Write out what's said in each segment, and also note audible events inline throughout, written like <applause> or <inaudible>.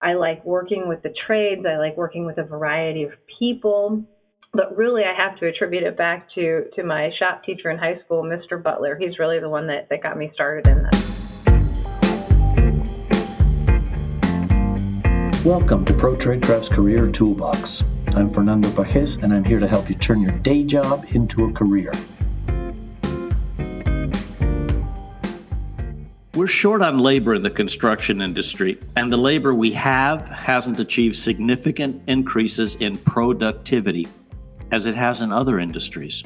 I like working with the trades. I like working with a variety of people. But really, I have to attribute it back to, to my shop teacher in high school, Mr. Butler. He's really the one that, that got me started in this. Welcome to Pro Tradecraft's Career Toolbox. I'm Fernando Pagés, and I'm here to help you turn your day job into a career. We're short on labor in the construction industry, and the labor we have hasn't achieved significant increases in productivity as it has in other industries.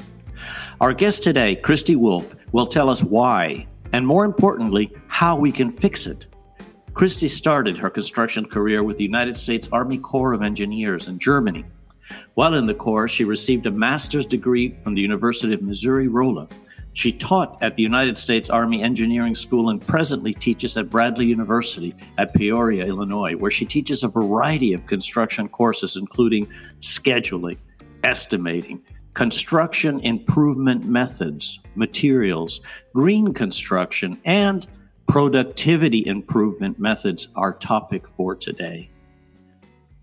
Our guest today, Christy Wolf, will tell us why, and more importantly, how we can fix it. Christy started her construction career with the United States Army Corps of Engineers in Germany. While in the Corps, she received a master's degree from the University of Missouri Rolla she taught at the United States Army Engineering School and presently teaches at Bradley University at Peoria, Illinois, where she teaches a variety of construction courses, including scheduling, estimating, construction improvement methods, materials, green construction, and productivity improvement methods, our topic for today.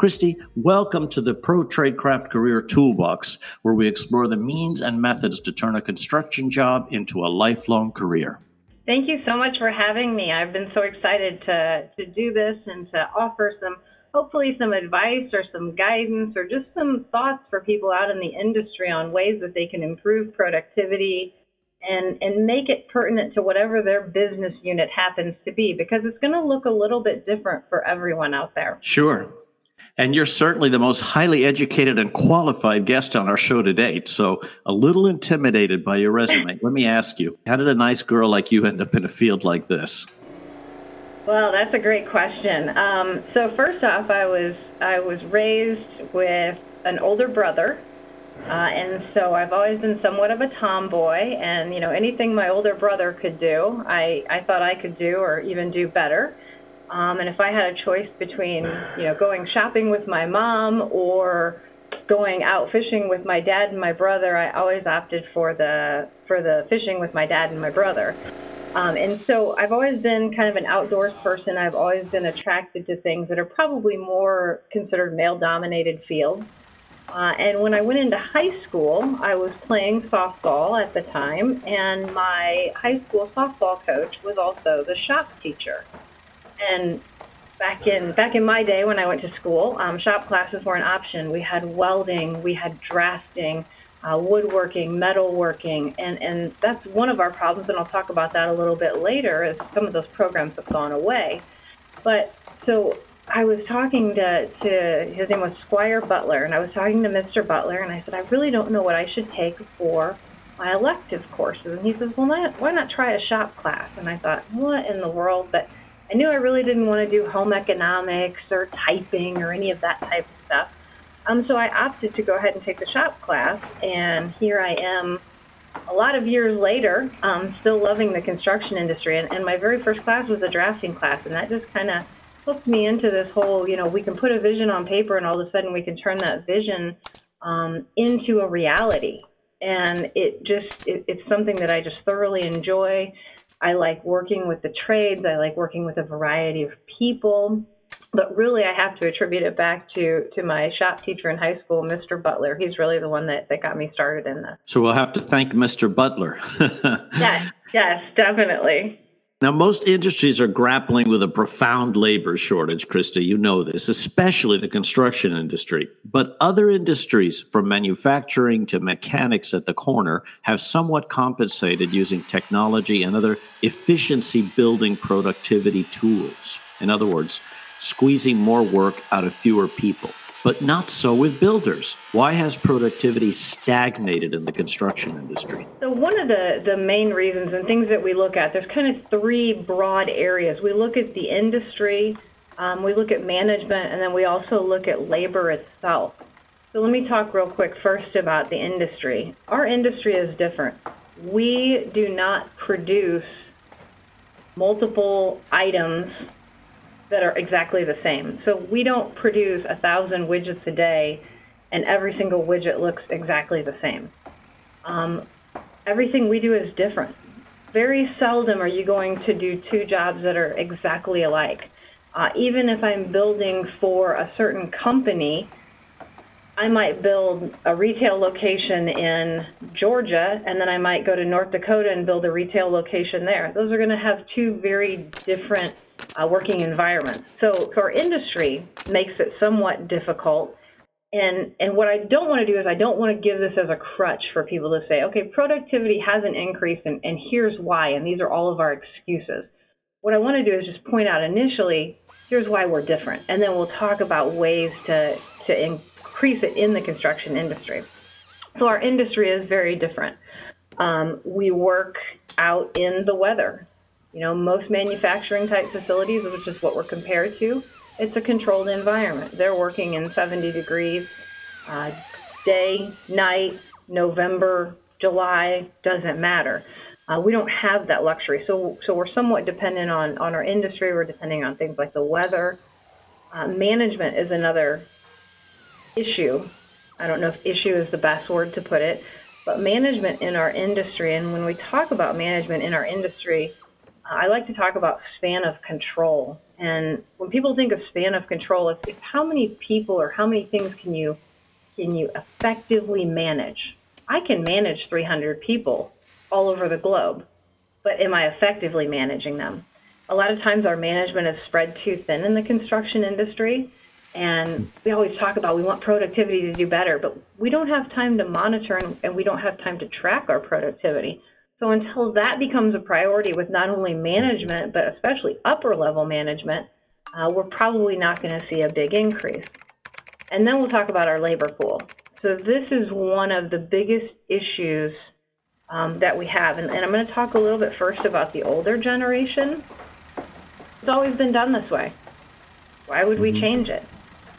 Christy, welcome to the Pro Tradecraft Career Toolbox, where we explore the means and methods to turn a construction job into a lifelong career. Thank you so much for having me. I've been so excited to, to do this and to offer some, hopefully, some advice or some guidance or just some thoughts for people out in the industry on ways that they can improve productivity and, and make it pertinent to whatever their business unit happens to be because it's going to look a little bit different for everyone out there. Sure. And you're certainly the most highly educated and qualified guest on our show to date. So, a little intimidated by your resume. Let me ask you how did a nice girl like you end up in a field like this? Well, that's a great question. Um, so, first off, I was I was raised with an older brother, uh, and so I've always been somewhat of a tomboy. And you know, anything my older brother could do, I I thought I could do, or even do better. Um, and if I had a choice between, you know, going shopping with my mom or going out fishing with my dad and my brother, I always opted for the for the fishing with my dad and my brother. Um, and so I've always been kind of an outdoors person. I've always been attracted to things that are probably more considered male-dominated fields. Uh, and when I went into high school, I was playing softball at the time, and my high school softball coach was also the shop teacher. And back in back in my day when I went to school, um, shop classes were an option. We had welding, we had drafting, uh, woodworking, metalworking, and and that's one of our problems. And I'll talk about that a little bit later, as some of those programs have gone away. But so I was talking to, to his name was Squire Butler, and I was talking to Mr. Butler, and I said, I really don't know what I should take for my elective courses. And he says, Well, why, not try a shop class? And I thought, What in the world? But I knew I really didn't want to do home economics or typing or any of that type of stuff. Um, so I opted to go ahead and take the shop class, and here I am a lot of years later, um, still loving the construction industry. And, and my very first class was a drafting class, and that just kind of hooked me into this whole, you know, we can put a vision on paper, and all of a sudden we can turn that vision um, into a reality. And it just, it, it's something that I just thoroughly enjoy. I like working with the trades. I like working with a variety of people. But really, I have to attribute it back to, to my shop teacher in high school, Mr. Butler. He's really the one that, that got me started in this. So we'll have to thank Mr. Butler. <laughs> yes, yes, definitely. Now, most industries are grappling with a profound labor shortage, Christy. You know this, especially the construction industry. But other industries, from manufacturing to mechanics at the corner, have somewhat compensated using technology and other efficiency building productivity tools. In other words, squeezing more work out of fewer people. But not so with builders. Why has productivity stagnated in the construction industry? So, one of the, the main reasons and things that we look at, there's kind of three broad areas. We look at the industry, um, we look at management, and then we also look at labor itself. So, let me talk real quick first about the industry. Our industry is different. We do not produce multiple items that are exactly the same. So we don't produce a thousand widgets a day and every single widget looks exactly the same. Um, everything we do is different. Very seldom are you going to do two jobs that are exactly alike. Uh, even if I'm building for a certain company, I might build a retail location in Georgia, and then I might go to North Dakota and build a retail location there. Those are going to have two very different uh, working environments. So, so our industry makes it somewhat difficult. And and what I don't want to do is I don't want to give this as a crutch for people to say, okay, productivity hasn't increased, and, and here's why, and these are all of our excuses. What I want to do is just point out initially, here's why we're different, and then we'll talk about ways to to increase it in the construction industry. So our industry is very different. Um, we work out in the weather. You know, most manufacturing type facilities, which is what we're compared to, it's a controlled environment. They're working in 70 degrees, uh, day, night, November, July, doesn't matter. Uh, we don't have that luxury, so so we're somewhat dependent on on our industry. We're depending on things like the weather. Uh, management is another issue. I don't know if issue is the best word to put it, but management in our industry, and when we talk about management in our industry, I like to talk about span of control. And when people think of span of control, it's, it's how many people or how many things can you can you effectively manage? I can manage 300 people all over the globe, but am I effectively managing them? A lot of times our management is spread too thin in the construction industry. And we always talk about we want productivity to do better, but we don't have time to monitor and, and we don't have time to track our productivity. So until that becomes a priority with not only management, but especially upper level management, uh, we're probably not going to see a big increase. And then we'll talk about our labor pool. So this is one of the biggest issues um, that we have. And, and I'm going to talk a little bit first about the older generation. It's always been done this way. Why would we change it?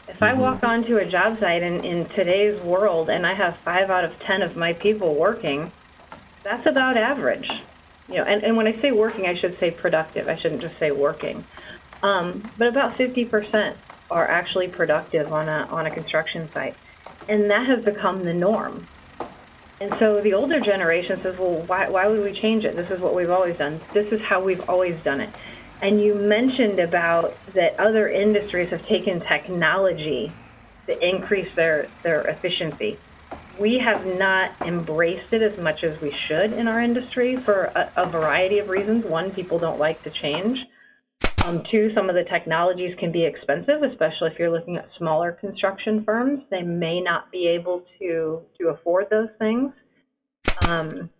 If I walk onto a job site in, in today's world and I have five out of ten of my people working, that's about average. You know, and, and when I say working, I should say productive. I shouldn't just say working. Um, but about 50% are actually productive on a, on a construction site. And that has become the norm. And so the older generation says, well, why, why would we change it? This is what we've always done. This is how we've always done it. And you mentioned about that other industries have taken technology to increase their, their efficiency we have not embraced it as much as we should in our industry for a, a variety of reasons. One, people don't like to change. Um, two, some of the technologies can be expensive, especially if you're looking at smaller construction firms. They may not be able to to afford those things. Um,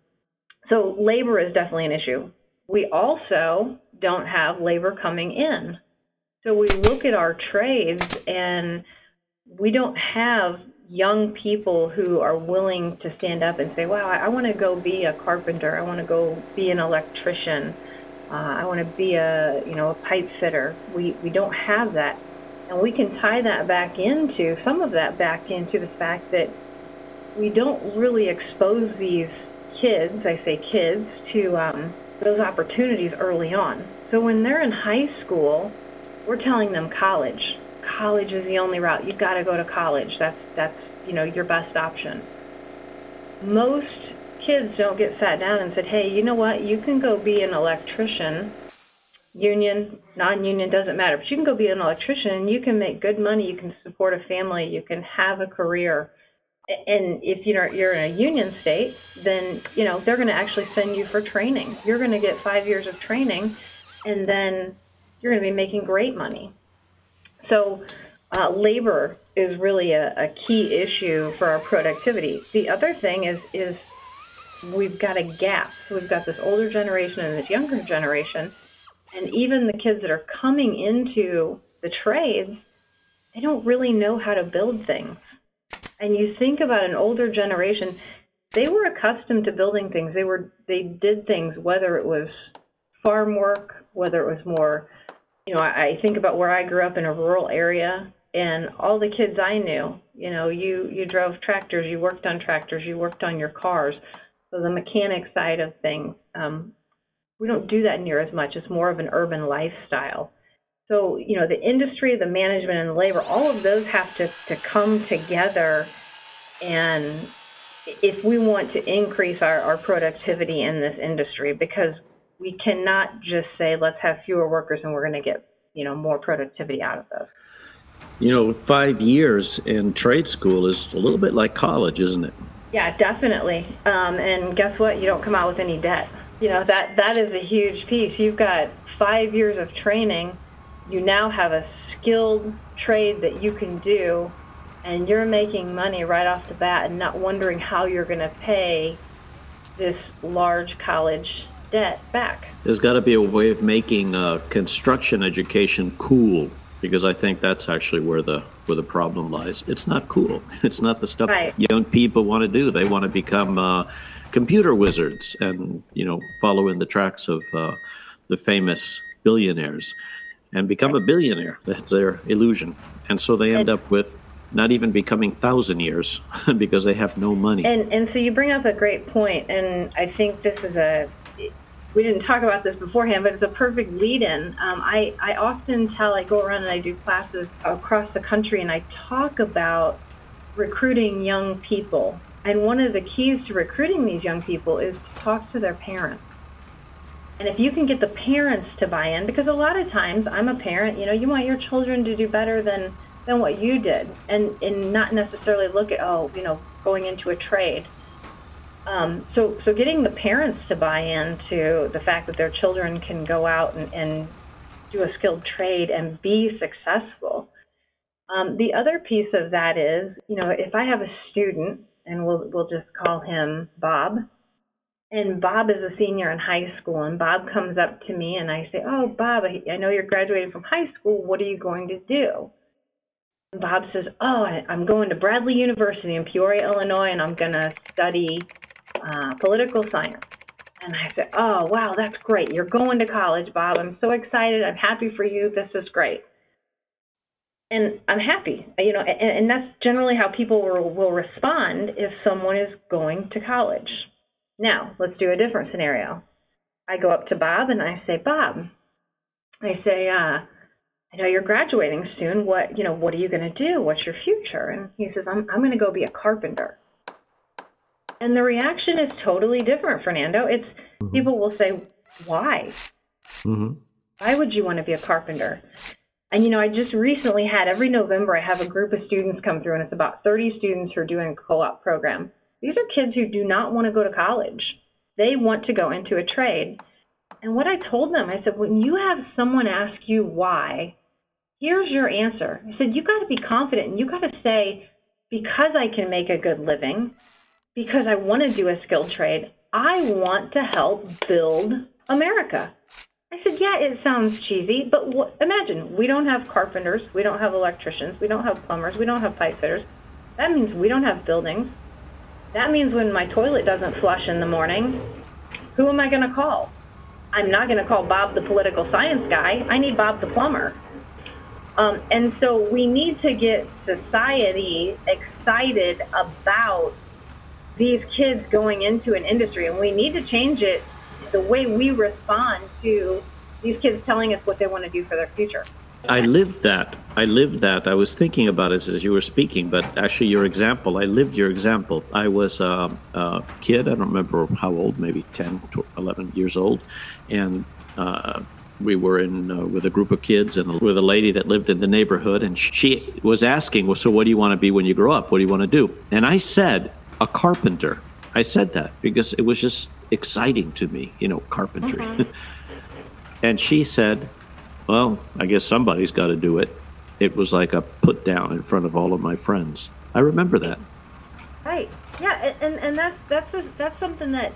so labor is definitely an issue. We also don't have labor coming in. So we look at our trades and we don't have young people who are willing to stand up and say, "Wow, I, I want to go be a carpenter. I want to go be an electrician. Uh, I want to be a you know a pipe fitter." We we don't have that, and we can tie that back into some of that back into the fact that we don't really expose these kids. I say kids to um, those opportunities early on. So when they're in high school, we're telling them college college is the only route. You've got to go to college. That's that's you know your best option. Most kids don't get sat down and said, "Hey, you know what? You can go be an electrician. Union, non-union doesn't matter, but you can go be an electrician you can make good money. You can support a family. You can have a career." And if you're you're in a union state, then you know they're going to actually send you for training. You're going to get five years of training, and then you're going to be making great money. So uh, labor is really a, a key issue for our productivity. The other thing is is we've got a gap. We've got this older generation and this younger generation, and even the kids that are coming into the trades, they don't really know how to build things. And you think about an older generation, they were accustomed to building things. They were they did things whether it was farm work, whether it was more you know, I, think about where I grew up in a rural area and all the kids I knew, you know, you you drove tractors, you worked on tractors, you worked on your cars. So the mechanic side of things, um, we don't do that near as much. It's more of an urban lifestyle. So you know, the industry, the management, and the labor, all of those have to to come together. And if we want to increase our, our productivity in this industry, because we cannot just say let's have fewer workers and we're going to get you know more productivity out of those. You know, five years in trade school is a little bit like college, isn't it? Yeah, definitely. Um, and guess what? You don't come out with any debt. You know that that is a huge piece. You've got five years of training. You now have a skilled trade that you can do, and you're making money right off the bat, and not wondering how you're going to pay this large college debt back. There's got to be a way of making uh, construction education cool because I think that's actually where the where the problem lies. It's not cool. <laughs> It's not the stuff right. young people want to do. They want to become uh, computer wizards and you know follow in the tracks of uh, the famous billionaires and become a billionaire. That's their illusion, and so they end up with not even becoming thousand years <laughs> because they have no money. And and so you bring up a great point, and I think this is a we didn't talk about this beforehand, but it's a perfect lead-in. Um, I I often tell I go around and I do classes across the country, and I talk about recruiting young people. And one of the keys to recruiting these young people is to talk to their parents. And if you can get the parents to buy in, because a lot of times I'm a parent, you know, you want your children to do better than than what you did, and and not necessarily look at oh, you know, going into a trade. Um, so so getting the parents to buy into the fact that their children can go out and, and do a skilled trade and be successful. Um, the other piece of that is, you know, if I have a student, and we'll we'll just call him Bob, and Bob is a senior in high school, and Bob comes up to me and I say, "Oh, Bob, I, I know you're graduating from high school. What are you going to do?" And Bob says, "Oh, I, I'm going to Bradley University in Peoria, Illinois, and I'm going to study uh, political science." And I said, "Oh, wow, that's great. You're going to college, Bob. I'm so excited. I'm happy for you. This is great." And I'm happy, you know, and, and that's generally how people will, will respond if someone is going to college. Now, let's do a different scenario. I go up to Bob and I say, Bob, I say, uh, I know you're graduating soon. What, you know, what are you going to do? What's your future? And he says, I'm, I'm going to go be a carpenter. And the reaction is totally different, Fernando. It's mm-hmm. people will say, why? Mm-hmm. Why would you want to be a carpenter? And you know, I just recently had every November I have a group of students come through, and it's about 30 students who are doing a co-op program. These are kids who do not want to go to college. They want to go into a trade. And what I told them, I said, when you have someone ask you why, here's your answer. I said, you got to be confident and you got to say, because I can make a good living, because I want to do a skilled trade, I want to help build America. I said, yeah, it sounds cheesy, but imagine we don't have carpenters, we don't have electricians, we don't have plumbers, we don't have pipe fitters. That means we don't have buildings. That means when my toilet doesn't flush in the morning, who am I going to call? I'm not going to call Bob the political science guy. I need Bob the plumber. Um, and so we need to get society excited about these kids going into an industry, and we need to change it the way we respond to these kids telling us what they want to do for their future. I lived that. I lived that. I was thinking about it as you were speaking, but actually, your example, I lived your example. I was a, a kid, I don't remember how old, maybe 10, 11 years old, and uh, we were in uh, with a group of kids and with a lady that lived in the neighborhood, and she was asking, Well, so what do you want to be when you grow up? What do you want to do? And I said, A carpenter. I said that because it was just exciting to me, you know, carpentry. Mm-hmm. <laughs> and she said, well, I guess somebody's got to do it. It was like a put down in front of all of my friends. I remember that. Right. Yeah, and and that's that's a, that's something that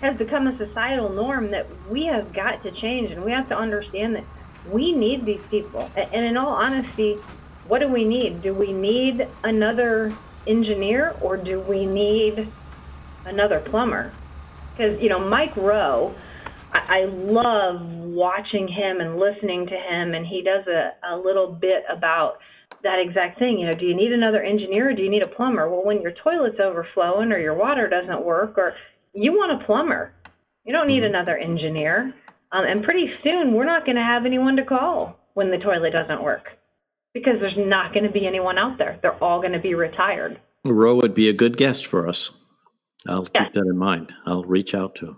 has become a societal norm that we have got to change, and we have to understand that we need these people. And in all honesty, what do we need? Do we need another engineer, or do we need another plumber? Because you know, Mike Rowe I, I love watching him and listening to him, and he does a, a little bit about that exact thing. You know, do you need another engineer or do you need a plumber? Well, when your toilet's overflowing or your water doesn't work, or you want a plumber, you don't need mm-hmm. another engineer. Um, and pretty soon, we're not going to have anyone to call when the toilet doesn't work because there's not going to be anyone out there. They're all going to be retired. Rowe would be a good guest for us. I'll yeah. keep that in mind. I'll reach out to him.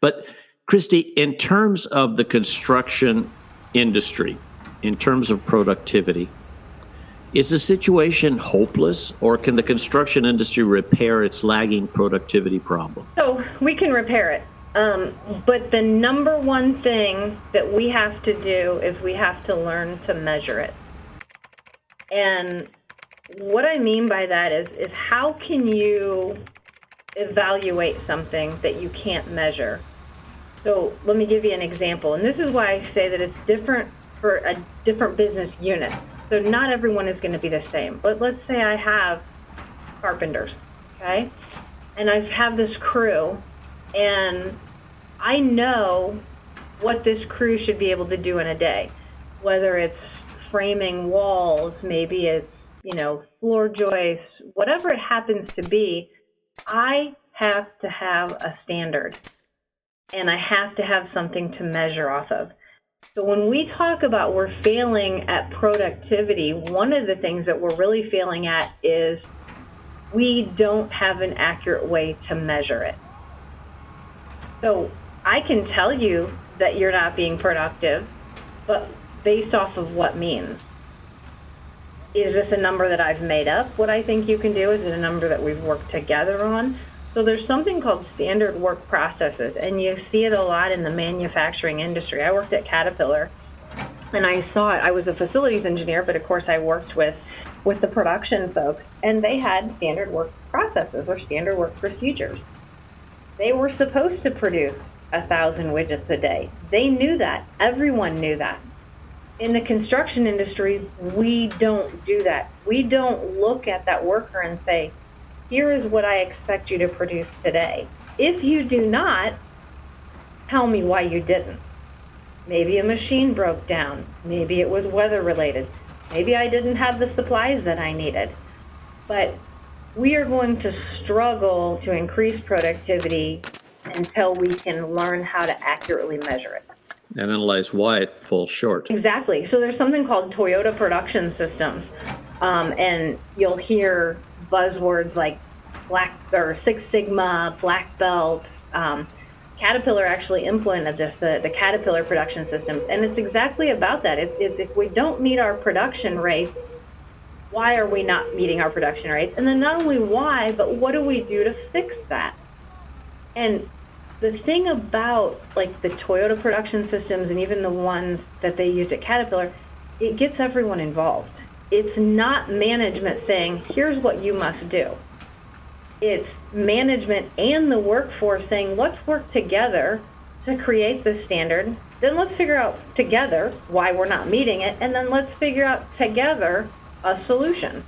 But Christy, in terms of the construction industry, in terms of productivity. Is the situation hopeless, or can the construction industry repair its lagging productivity problem? So we can repair it. Um, but the number one thing that we have to do is we have to learn to measure it. And what I mean by that is, is how can you evaluate something that you can't measure? So let me give you an example. And this is why I say that it's different for a different business unit. So not everyone is going to be the same. But let's say I have carpenters, okay? And I have this crew and I know what this crew should be able to do in a day, whether it's framing walls, maybe it's, you know, floor joists, whatever it happens to be, I have to have a standard and I have to have something to measure off of. So when we talk about we're failing at productivity, one of the things that we're really failing at is we don't have an accurate way to measure it. So I can tell you that you're not being productive, but based off of what means. Is this a number that I've made up? What I think you can do is it a number that we've worked together on? So there's something called standard work processes, and you see it a lot in the manufacturing industry. I worked at Caterpillar, and I saw it. I was a facilities engineer, but of course I worked with with the production folks, and they had standard work processes or standard work procedures. They were supposed to produce a thousand widgets a day. They knew that. Everyone knew that. In the construction industry, we don't do that. We don't look at that worker and say, here is what I expect you to produce today. If you do not, tell me why you didn't. Maybe a machine broke down. Maybe it was weather related. Maybe I didn't have the supplies that I needed. But we are going to struggle to increase productivity until we can learn how to accurately measure it. And analyze why it falls short. Exactly. So there's something called Toyota Production Systems. Um, and you'll hear buzzwords like black or Six Sigma, black belt. Um, Caterpillar actually implemented this, the, the Caterpillar production systems, and it's exactly about that. It's, it's if we don't meet our production rates, why are we not meeting our production rates? And then not only why, but what do we do to fix that? And the thing about like the Toyota production systems and even the ones that they use at Caterpillar, it gets everyone involved it's not management saying, here's what you must do. It's management and the workforce saying, let's work together to create the standard. Then let's figure out together why we're not meeting it, and then let's figure out together a solution.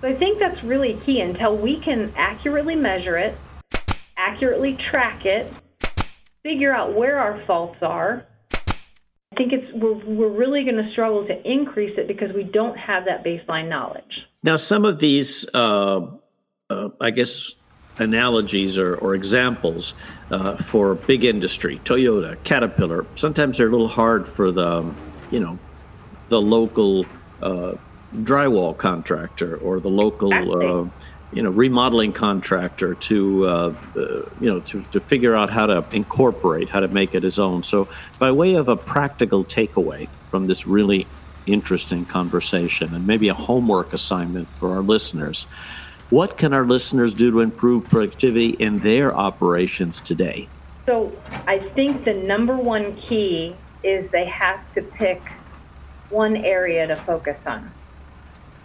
So I think that's really key until we can accurately measure it, accurately track it, figure out where our faults are, I think it's we're, we're really going to struggle to increase it because we don't have that baseline knowledge. Now, some of these, uh, uh, I guess, analogies or, or examples uh, for big industry, Toyota, Caterpillar, sometimes they're a little hard for the, you know, the local uh, drywall contractor or the local uh, you know remodeling contractor to uh, uh, you know to, to figure out how to incorporate how to make it his own. So by way of a practical takeaway from this really interesting conversation and maybe a homework assignment for our listeners what can our listeners do to improve productivity in their operations today? So i think the number one key is they have to pick one area to focus on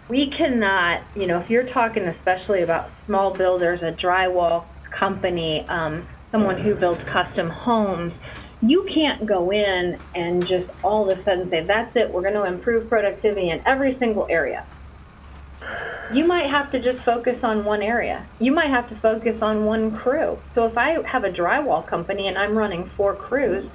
we cannot, you know, if you're talking especially about small builders, a drywall company, um, someone who builds custom homes, you can't go in and just all of a sudden say, that's it, we're going to improve productivity in every single area. You might have to just focus on one area. You might have to focus on one crew. So if I have a drywall company and I'm running four crews,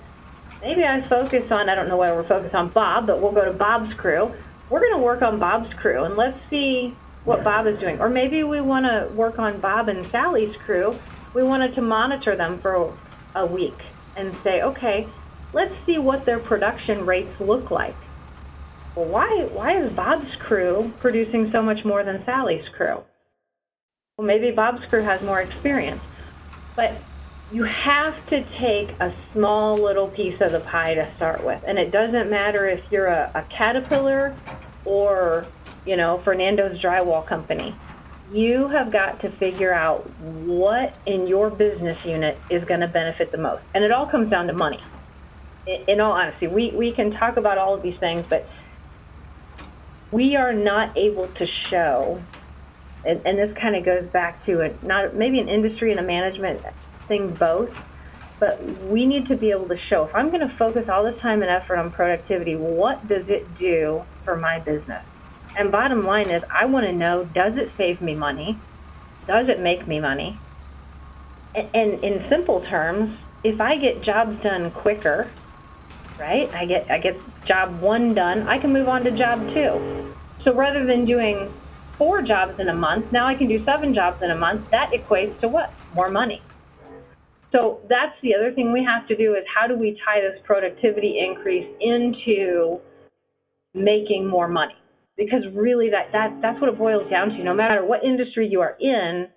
maybe I focus on, I don't know why we're focused on Bob, but we'll go to Bob's crew we're going to work on Bob's crew and let's see what Bob is doing. Or maybe we want to work on Bob and Sally's crew. We wanted to monitor them for a week and say, okay, let's see what their production rates look like. Well, why, why is Bob's crew producing so much more than Sally's crew? Well, maybe Bob's crew has more experience. But you have to take a small little piece of the pie to start with. And it doesn't matter if you're a, a Caterpillar or, you know, Fernando's Drywall Company. You have got to figure out what in your business unit is going to benefit the most. And it all comes down to money. In, all honesty, we, we can talk about all of these things, but we are not able to show and, and this kind of goes back to a, not maybe an industry and a management thing both, but we need to be able to show if I'm going to focus all the time and effort on productivity, what does it do for my business? And bottom line is, I want to know does it save me money? Does it make me money? And, and in simple terms, if I get jobs done quicker, right? I get I get job one done, I can move on to job two. So rather than doing four jobs in a month, now I can do seven jobs in a month. That equates to what? More money. So that's the other thing we have to do is how do we tie this productivity increase into making more money? Because really that, that that's what it boils down to. No matter what industry you are in,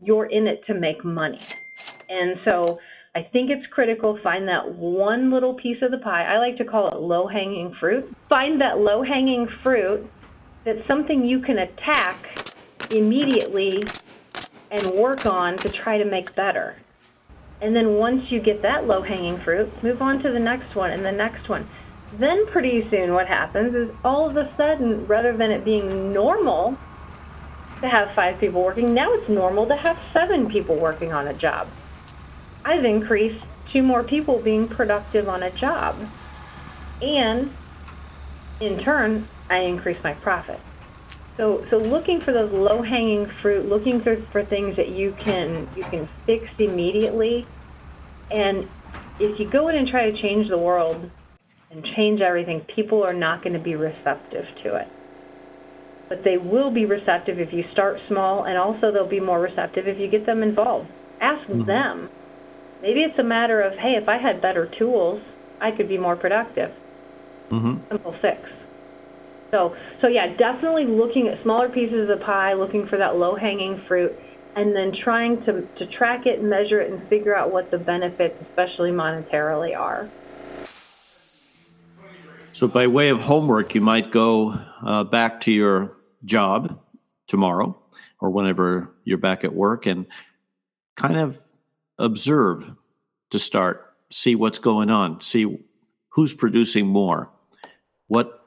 you're in it to make money. And so I think it's critical find that one little piece of the pie. I like to call it low hanging fruit. Find that low hanging fruit that's something you can attack immediately and work on to try to make better. And then once you get that low hanging fruit, move on to the next one and the next one. Then pretty soon what happens is all of a sudden, rather than it being normal to have five people working, now it's normal to have seven people working on a job. I've increased two more people being productive on a job. And in turn, I increase my profit. So, so looking for those low-hanging fruit, looking for, for things that you can you can fix immediately, and if you go in and try to change the world and change everything, people are not going to be receptive to it. But they will be receptive if you start small, and also they'll be more receptive if you get them involved. Ask mm-hmm. them. Maybe it's a matter of, hey, if I had better tools, I could be more productive. Mm-hmm. Simple fix. So, so yeah, definitely looking at smaller pieces of the pie, looking for that low hanging fruit, and then trying to, to track it, measure it, and figure out what the benefits, especially monetarily, are. So, by way of homework, you might go uh, back to your job tomorrow or whenever you're back at work and kind of observe to start, see what's going on, see who's producing more, what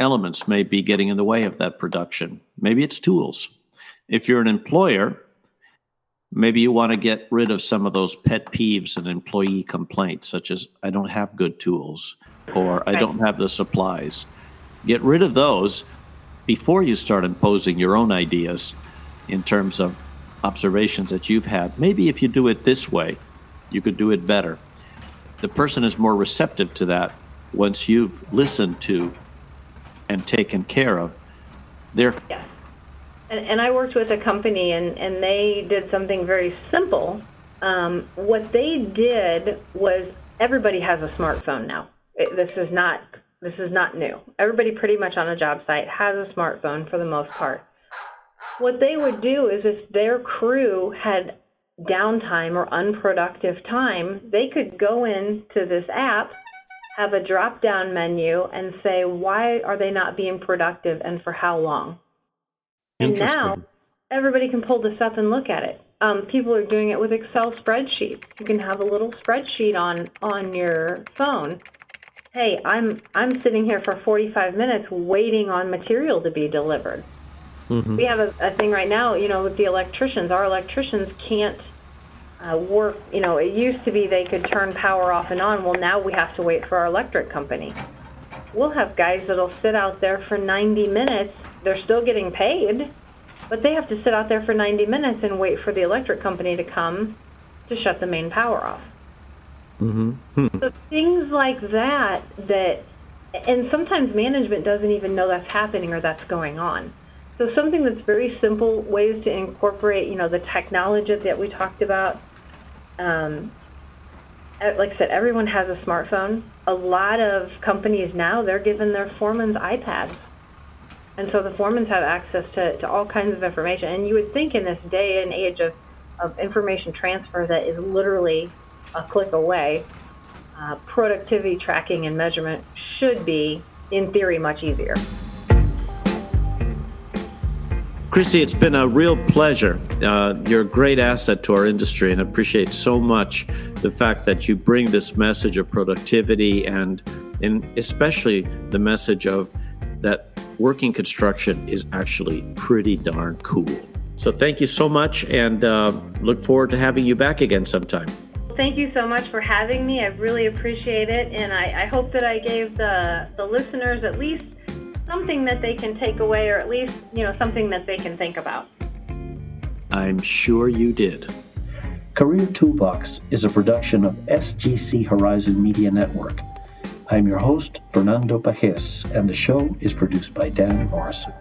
elements may be getting in the way of that production. Maybe it's tools. If you're an employer, maybe you want to get rid of some of those pet peeves and employee complaints, such as, I don't have good tools or I don't have the supplies. Get rid of those before you start imposing your own ideas in terms of observations that you've had. Maybe if you do it this way, you could do it better. The person is more receptive to that once you've listened to and taken care of. They're yes. And, and I worked with a company, and, and they did something very simple. Um, what they did was everybody has a smartphone now. It, this is not this is not new. Everybody pretty much on a job site has a smartphone for the most part. What they would do is if their crew had downtime or unproductive time, they could go into this app have a drop down menu and say why are they not being productive and for how long. And now everybody can pull this up and look at it. Um, people are doing it with Excel spreadsheets. You can have a little spreadsheet on on your phone. Hey, I'm I'm sitting here for 45 minutes waiting on material to be delivered. Mm-hmm. We have a, a thing right now, you know, with the electricians. Our electricians can't uh, work, you know, it used to be they could turn power off and on. Well, now we have to wait for our electric company. We'll have guys that'll sit out there for 90 minutes. They're still getting paid, but they have to sit out there for 90 minutes and wait for the electric company to come to shut the main power off. Mm-hmm. Hmm. So things like that, that, and sometimes management doesn't even know that's happening or that's going on. So something that's very simple, ways to incorporate, you know, the technology that we talked about, um, like I said, everyone has a smartphone. A lot of companies now, they're giving their foremans iPads. And so the foremans have access to, to all kinds of information. And you would think in this day and age of, of information transfer that is literally a click away, uh, productivity tracking and measurement should be, in theory, much easier. Christy, it's been a real pleasure. Uh, you're a great asset to our industry, and I appreciate so much the fact that you bring this message of productivity and, and especially the message of that working construction is actually pretty darn cool. So thank you so much, and uh, look forward to having you back again sometime. Thank you so much for having me. I really appreciate it, and I, I hope that I gave the, the listeners at least something that they can take away or at least, you know, something that they can think about. I'm sure you did. Career Toolbox is a production of SGC Horizon Media Network. I'm your host, Fernando Pagés, and the show is produced by Dan Morrison.